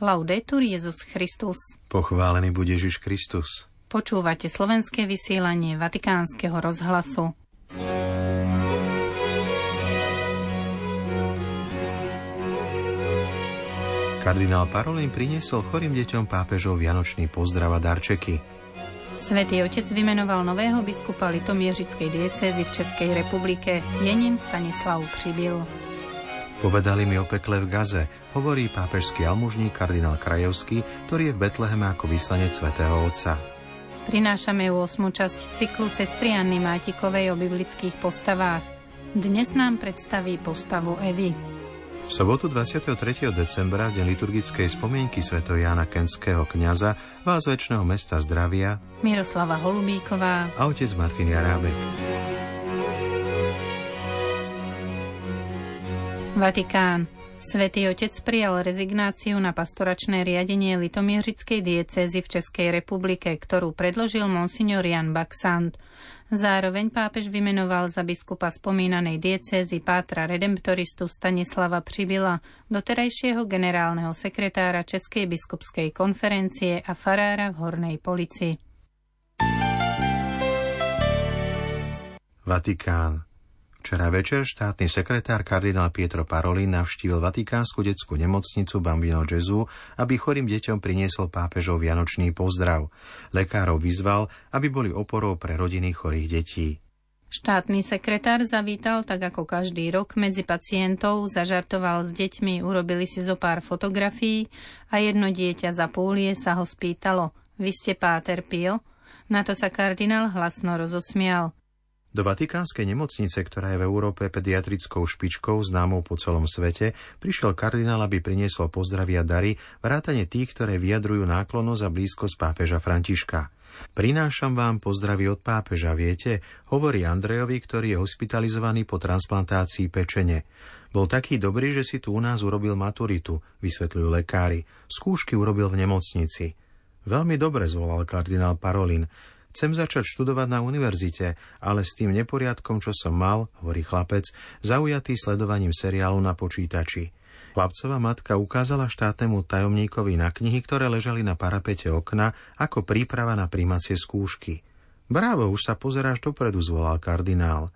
Laudetur Jezus Christus. Pochválený bude Ježiš Kristus. Počúvate slovenské vysielanie Vatikánskeho rozhlasu. Kardinál Parolin priniesol chorým deťom pápežov Vianočný pozdrav a darčeky. Svetý otec vymenoval nového biskupa Litomiežickej diecézy v Českej republike. Je ním Stanislav Přibyl. Povedali mi o pekle v Gaze, hovorí pápežský almužník kardinál Krajevský, ktorý je v Betleheme ako vyslanec svätého Otca. Prinášame u 8. časť cyklu sestry Anny Mátikovej o biblických postavách. Dnes nám predstaví postavu Evy. V sobotu 23. decembra, v deň liturgickej spomienky sveto Jána Kenského kniaza, vás väčšného mesta zdravia Miroslava Holubíková a otec Martin Jarábek. Vatikán. Svetý otec prijal rezignáciu na pastoračné riadenie Litomiežickej diecézy v Českej republike, ktorú predložil monsignor Jan Baxant. Zároveň pápež vymenoval za biskupa spomínanej diecézy Pátra Redemptoristu Stanislava Přibila, doterajšieho generálneho sekretára Českej biskupskej konferencie a farára v Hornej policii. Vatikán. Včera večer štátny sekretár kardinál Pietro Parolin navštívil Vatikánsku detskú nemocnicu Bambino Gesù, aby chorým deťom priniesol pápežov Vianočný pozdrav. Lekárov vyzval, aby boli oporou pre rodiny chorých detí. Štátny sekretár zavítal tak ako každý rok medzi pacientov, zažartoval s deťmi, urobili si zo pár fotografií a jedno dieťa za púlie sa ho spýtalo Vy ste Páter Pio? Na to sa kardinál hlasno rozosmial – do Vatikánskej nemocnice, ktorá je v Európe pediatrickou špičkou známou po celom svete, prišiel kardinál, aby priniesol pozdravia dary, vrátane tých, ktoré vyjadrujú náklonnosť a blízkosť pápeža Františka. Prinášam vám pozdravy od pápeža, viete, hovorí Andrejovi, ktorý je hospitalizovaný po transplantácii pečene. Bol taký dobrý, že si tu u nás urobil maturitu, vysvetľujú lekári. Skúšky urobil v nemocnici. Veľmi dobre zvolal kardinál Parolin. Chcem začať študovať na univerzite, ale s tým neporiadkom, čo som mal, hovorí chlapec, zaujatý sledovaním seriálu na počítači. Chlapcová matka ukázala štátnemu tajomníkovi na knihy, ktoré ležali na parapete okna ako príprava na príjmacie skúšky. Brávo, už sa pozeráš dopredu, zvolal kardinál.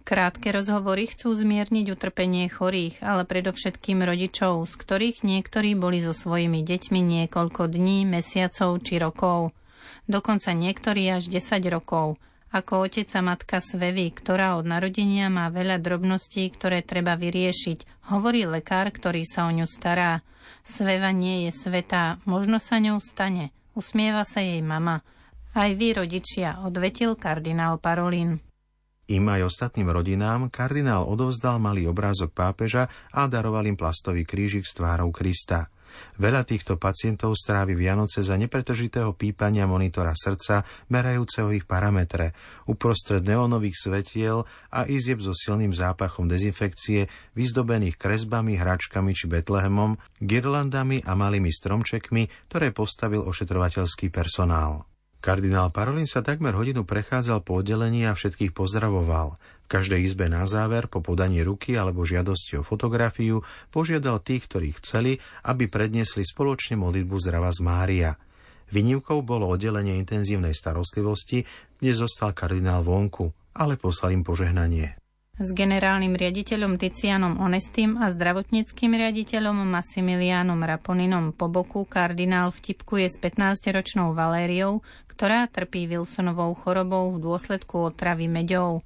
Krátke rozhovory chcú zmierniť utrpenie chorých, ale predovšetkým rodičov, z ktorých niektorí boli so svojimi deťmi niekoľko dní, mesiacov či rokov dokonca niektorí až 10 rokov, ako otec a matka Svevy, ktorá od narodenia má veľa drobností, ktoré treba vyriešiť, hovorí lekár, ktorý sa o ňu stará. Sveva nie je svetá, možno sa ňou stane. Usmieva sa jej mama. Aj vy, rodičia, odvetil kardinál Parolin. Im aj ostatným rodinám kardinál odovzdal malý obrázok pápeža a daroval im plastový krížik s tvárou Krista. Veľa týchto pacientov strávi Vianoce za nepretržitého pípania monitora srdca, merajúceho ich parametre, uprostred neonových svetiel a izieb so silným zápachom dezinfekcie, vyzdobených kresbami, hračkami či betlehemom, girlandami a malými stromčekmi, ktoré postavil ošetrovateľský personál. Kardinál Parolin sa takmer hodinu prechádzal po oddelení a všetkých pozdravoval každej izbe na záver po podaní ruky alebo žiadosti o fotografiu požiadal tých, ktorí chceli, aby predniesli spoločne modlitbu zdrava z Mária. Vynívkou bolo oddelenie intenzívnej starostlivosti, kde zostal kardinál vonku, ale poslal im požehnanie. S generálnym riaditeľom Ticianom Onestým a zdravotníckým riaditeľom Massimilianom Raponinom po boku kardinál vtipkuje s 15-ročnou Valériou, ktorá trpí Wilsonovou chorobou v dôsledku otravy meďou.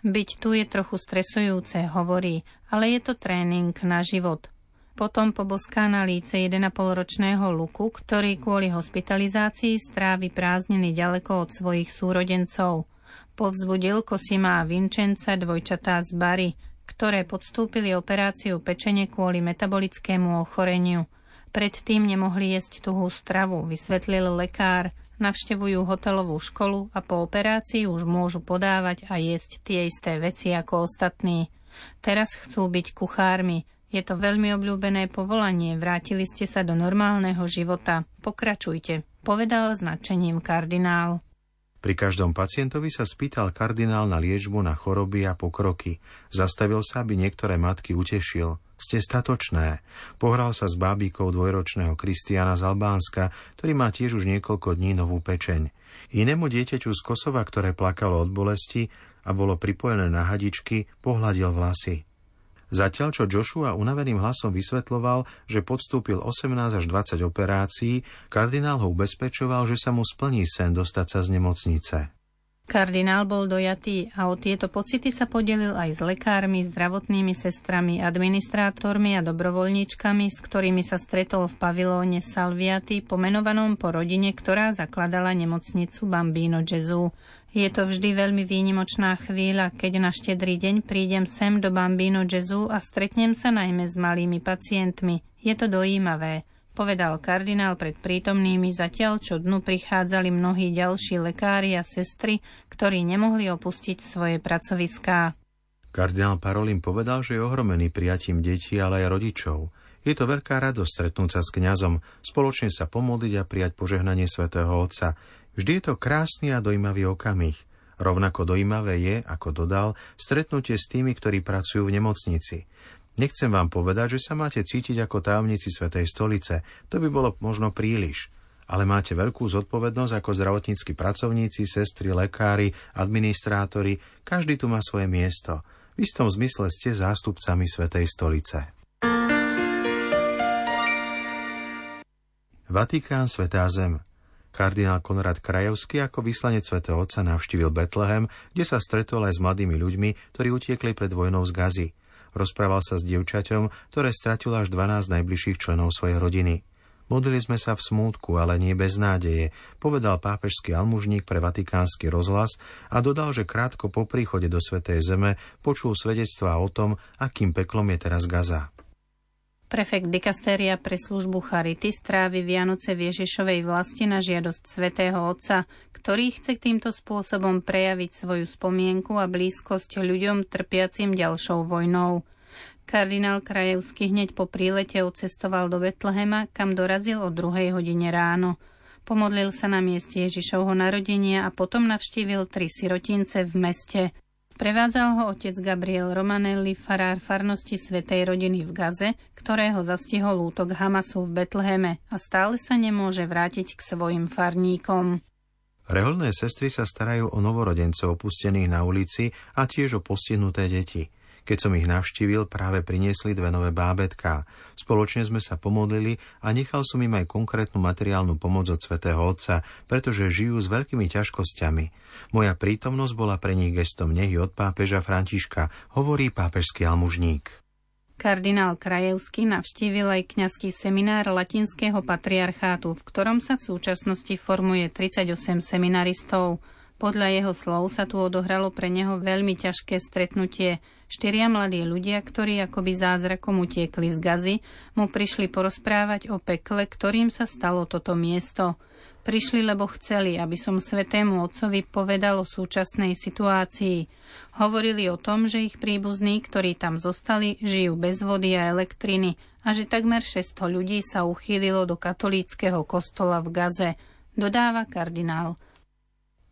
Byť tu je trochu stresujúce, hovorí, ale je to tréning na život. Potom poboská na líce 1,5-ročného Luku, ktorý kvôli hospitalizácii strávi prázdniny ďaleko od svojich súrodencov. Povzbudil Kosima a Vincenca dvojčatá z Bary, ktoré podstúpili operáciu pečene kvôli metabolickému ochoreniu. Predtým nemohli jesť tuhú stravu, vysvetlil lekár, navštevujú hotelovú školu a po operácii už môžu podávať a jesť tie isté veci ako ostatní. Teraz chcú byť kuchármi. Je to veľmi obľúbené povolanie, vrátili ste sa do normálneho života. Pokračujte, povedal značením kardinál. Pri každom pacientovi sa spýtal kardinál na liečbu na choroby a pokroky. Zastavil sa, aby niektoré matky utešil. Ste statočné. Pohral sa s bábikou dvojročného Kristiana z Albánska, ktorý má tiež už niekoľko dní novú pečeň. Inému dieťaťu z Kosova, ktoré plakalo od bolesti a bolo pripojené na hadičky, pohľadil vlasy. Zatiaľ, čo Joshua unaveným hlasom vysvetloval, že podstúpil 18 až 20 operácií, kardinál ho ubezpečoval, že sa mu splní sen dostať sa z nemocnice. Kardinál bol dojatý a o tieto pocity sa podelil aj s lekármi, zdravotnými sestrami, administrátormi a dobrovoľníčkami, s ktorými sa stretol v pavilóne Salviaty, pomenovanom po rodine, ktorá zakladala nemocnicu Bambino Gesù. Je to vždy veľmi výnimočná chvíľa, keď na štedrý deň prídem sem do Bambino Gesù a stretnem sa najmä s malými pacientmi. Je to dojímavé povedal kardinál pred prítomnými zatiaľ, čo dnu prichádzali mnohí ďalší lekári a sestry, ktorí nemohli opustiť svoje pracoviská. Kardinál Parolin povedal, že je ohromený prijatím detí, ale aj rodičov. Je to veľká radosť stretnúť sa s kňazom, spoločne sa pomodliť a prijať požehnanie svätého Otca. Vždy je to krásny a dojímavý okamih. Rovnako dojímavé je, ako dodal, stretnutie s tými, ktorí pracujú v nemocnici. Nechcem vám povedať, že sa máte cítiť ako tajomníci Svetej stolice, to by bolo možno príliš. Ale máte veľkú zodpovednosť ako zdravotníckí pracovníci, sestry, lekári, administrátori, každý tu má svoje miesto. V istom zmysle ste zástupcami Svetej stolice. Vatikán, Svetá zem. Kardinál Konrad Krajevský ako vyslanec svätého Otca navštívil Betlehem, kde sa stretol aj s mladými ľuďmi, ktorí utiekli pred vojnou z Gazy. Rozprával sa s dievčaťom, ktoré stratilo až 12 najbližších členov svojej rodiny. Modlili sme sa v smútku, ale nie bez nádeje, povedal pápežský almužník pre vatikánsky rozhlas a dodal, že krátko po príchode do Svetej Zeme počul svedectvá o tom, akým peklom je teraz Gaza. Prefekt dikastéria pre službu Charity strávi Vianoce v Ježišovej vlasti na žiadosť svätého Otca, ktorý chce týmto spôsobom prejaviť svoju spomienku a blízkosť ľuďom trpiacim ďalšou vojnou. Kardinál Krajevský hneď po prílete odcestoval do Betlehema, kam dorazil o druhej hodine ráno. Pomodlil sa na mieste Ježišovho narodenia a potom navštívil tri sirotince v meste – Prevádzal ho otec Gabriel Romanelli, farár farnosti Svetej rodiny v Gaze, ktorého zastihol útok Hamasu v Betleheme a stále sa nemôže vrátiť k svojim farníkom. Reholné sestry sa starajú o novorodencov opustených na ulici a tiež o postihnuté deti – keď som ich navštívil, práve priniesli dve nové bábetká. Spoločne sme sa pomodlili a nechal som im aj konkrétnu materiálnu pomoc od svätého Otca, pretože žijú s veľkými ťažkosťami. Moja prítomnosť bola pre nich gestom nehy od pápeža Františka, hovorí pápežský almužník. Kardinál Krajevský navštívil aj kňazský seminár Latinského patriarchátu, v ktorom sa v súčasnosti formuje 38 seminaristov. Podľa jeho slov sa tu odohralo pre neho veľmi ťažké stretnutie. Štyria mladí ľudia, ktorí akoby zázrakom utiekli z gazy, mu prišli porozprávať o pekle, ktorým sa stalo toto miesto. Prišli, lebo chceli, aby som svetému otcovi povedal o súčasnej situácii. Hovorili o tom, že ich príbuzní, ktorí tam zostali, žijú bez vody a elektriny a že takmer 600 ľudí sa uchýlilo do katolíckého kostola v Gaze, dodáva kardinál.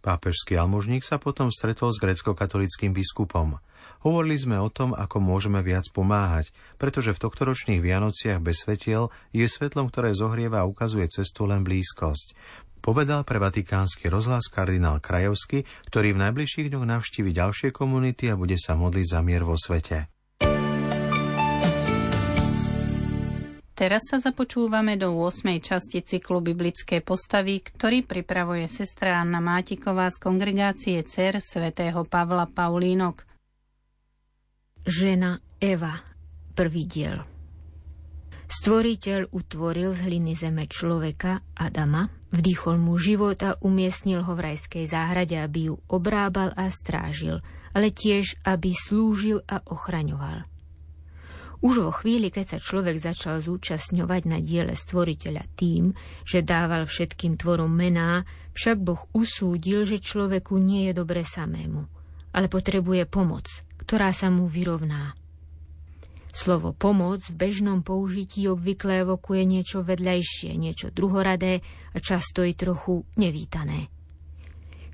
Pápežský almužník sa potom stretol s grecko-katolickým biskupom. Hovorili sme o tom, ako môžeme viac pomáhať, pretože v tohtoročných Vianociach bez svetiel je svetlom, ktoré zohrieva a ukazuje cestu len blízkosť. Povedal pre vatikánsky rozhlas kardinál Krajovsky, ktorý v najbližších dňoch navštívi ďalšie komunity a bude sa modliť za mier vo svete. Teraz sa započúvame do 8. časti cyklu Biblické postavy, ktorý pripravuje sestra Anna Mátiková z kongregácie Cer svätého Pavla Paulínok. Žena Eva, prvý diel. Stvoriteľ utvoril z hliny zeme človeka, Adama, vdýchol mu život a umiestnil ho v rajskej záhrade, aby ju obrábal a strážil, ale tiež, aby slúžil a ochraňoval. Už vo chvíli, keď sa človek začal zúčastňovať na diele stvoriteľa tým, že dával všetkým tvorom mená, však Boh usúdil, že človeku nie je dobre samému, ale potrebuje pomoc, ktorá sa mu vyrovná. Slovo pomoc v bežnom použití obvykle evokuje niečo vedľajšie, niečo druhoradé a často i trochu nevítané.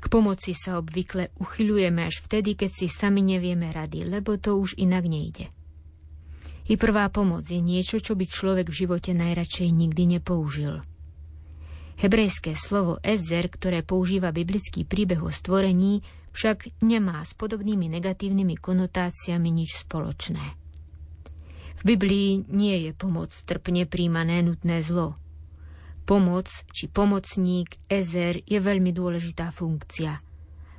K pomoci sa obvykle uchyľujeme až vtedy, keď si sami nevieme rady, lebo to už inak nejde. I prvá pomoc je niečo, čo by človek v živote najradšej nikdy nepoužil. Hebrejské slovo ezer, ktoré používa biblický príbeh o stvorení, však nemá s podobnými negatívnymi konotáciami nič spoločné. V Biblii nie je pomoc trpne príjmané nutné zlo. Pomoc či pomocník, ezer je veľmi dôležitá funkcia.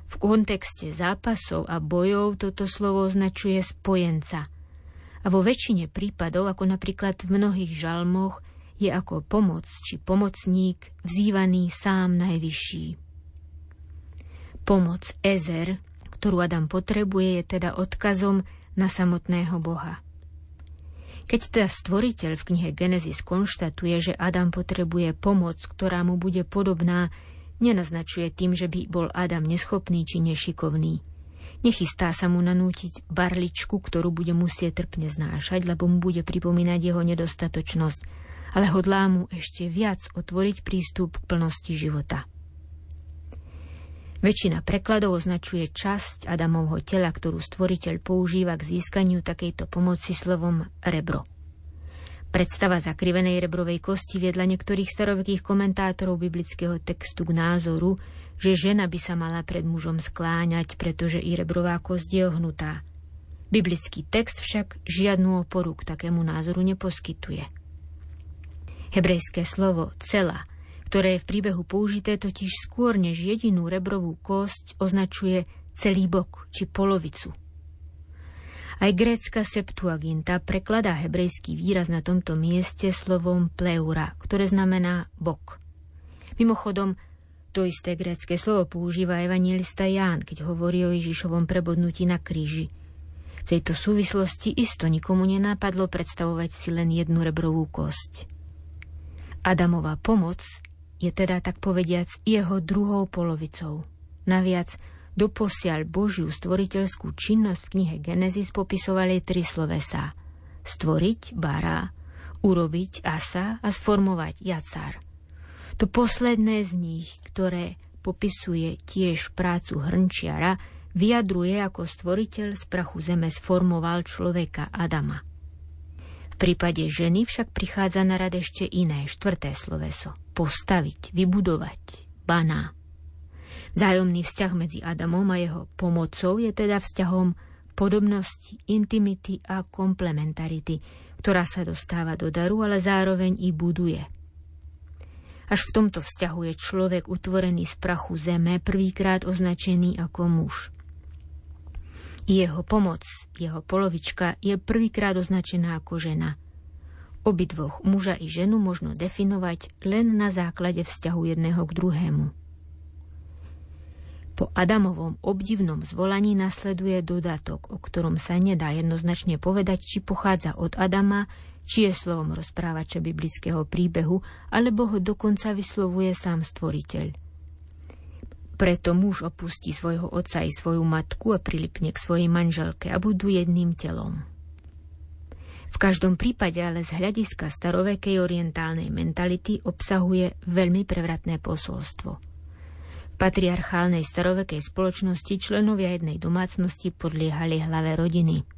V kontexte zápasov a bojov toto slovo označuje spojenca – a vo väčšine prípadov, ako napríklad v mnohých žalmoch, je ako pomoc či pomocník vzývaný sám najvyšší. Pomoc Ezer, ktorú Adam potrebuje, je teda odkazom na samotného Boha. Keď teda stvoriteľ v knihe Genesis konštatuje, že Adam potrebuje pomoc, ktorá mu bude podobná, nenaznačuje tým, že by bol Adam neschopný či nešikovný – Nechystá sa mu nanútiť barličku, ktorú bude musieť trpne znášať, lebo mu bude pripomínať jeho nedostatočnosť, ale hodlá mu ešte viac otvoriť prístup k plnosti života. Väčšina prekladov označuje časť Adamovho tela, ktorú stvoriteľ používa k získaniu takejto pomoci slovom rebro. Predstava zakrivenej rebrovej kosti viedla niektorých starovekých komentátorov biblického textu k názoru, že žena by sa mala pred mužom skláňať, pretože i rebrová kosť je ohnutá. Biblický text však žiadnu oporu k takému názoru neposkytuje. Hebrejské slovo cela, ktoré je v príbehu použité totiž skôr než jedinú rebrovú kosť, označuje celý bok či polovicu. Aj grécka Septuaginta prekladá hebrejský výraz na tomto mieste slovom pleura, ktoré znamená bok. Mimochodom, to isté grécke slovo používa evangelista Ján, keď hovorí o Ježišovom prebodnutí na kríži. V tejto súvislosti isto nikomu nenápadlo predstavovať si len jednu rebrovú kosť. Adamová pomoc je teda tak povediac jeho druhou polovicou. Naviac, doposiaľ Božiu stvoriteľskú činnosť v knihe Genesis popisovali tri slovesá. Stvoriť, bará, urobiť, asa a sformovať, jacar – to posledné z nich, ktoré popisuje tiež prácu hrnčiara, vyjadruje, ako stvoriteľ z prachu zeme sformoval človeka Adama. V prípade ženy však prichádza na rad ešte iné, štvrté sloveso. Postaviť, vybudovať, baná. Vzájomný vzťah medzi Adamom a jeho pomocou je teda vzťahom podobnosti, intimity a komplementarity, ktorá sa dostáva do daru, ale zároveň i buduje – až v tomto vzťahu je človek utvorený z prachu zeme prvýkrát označený ako muž. Jeho pomoc, jeho polovička je prvýkrát označená ako žena. Obidvoch, muža i ženu, možno definovať len na základe vzťahu jedného k druhému. Po Adamovom obdivnom zvolaní nasleduje dodatok, o ktorom sa nedá jednoznačne povedať, či pochádza od Adama, či je slovom rozprávača biblického príbehu, alebo ho dokonca vyslovuje sám stvoriteľ. Preto muž opustí svojho otca i svoju matku a prilipne k svojej manželke a budú jedným telom. V každom prípade ale z hľadiska starovekej orientálnej mentality obsahuje veľmi prevratné posolstvo. V patriarchálnej starovekej spoločnosti členovia jednej domácnosti podliehali hlave rodiny –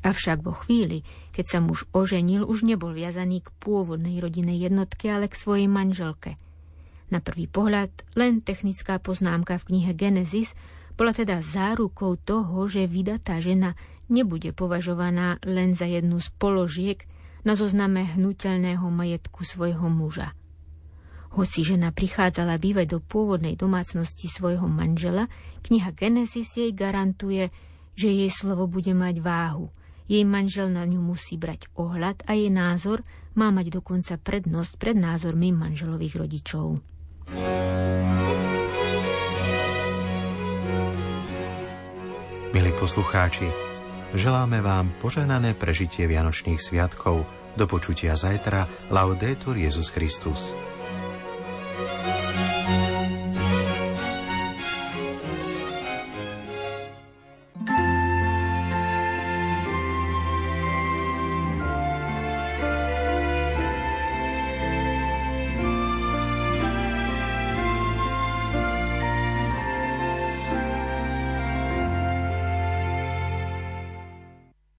Avšak vo chvíli, keď sa muž oženil, už nebol viazaný k pôvodnej rodinej jednotke, ale k svojej manželke. Na prvý pohľad len technická poznámka v knihe Genesis bola teda zárukou toho, že vydatá žena nebude považovaná len za jednu z položiek na zozname hnutelného majetku svojho muža. Hoci žena prichádzala bývať do pôvodnej domácnosti svojho manžela, kniha Genesis jej garantuje, že jej slovo bude mať váhu – jej manžel na ňu musí brať ohľad a jej názor má mať dokonca prednosť pred názormi manželových rodičov. Milí poslucháči, želáme vám požehnané prežitie Vianočných sviatkov. Do počutia zajtra. Laudetur Jezus Christus.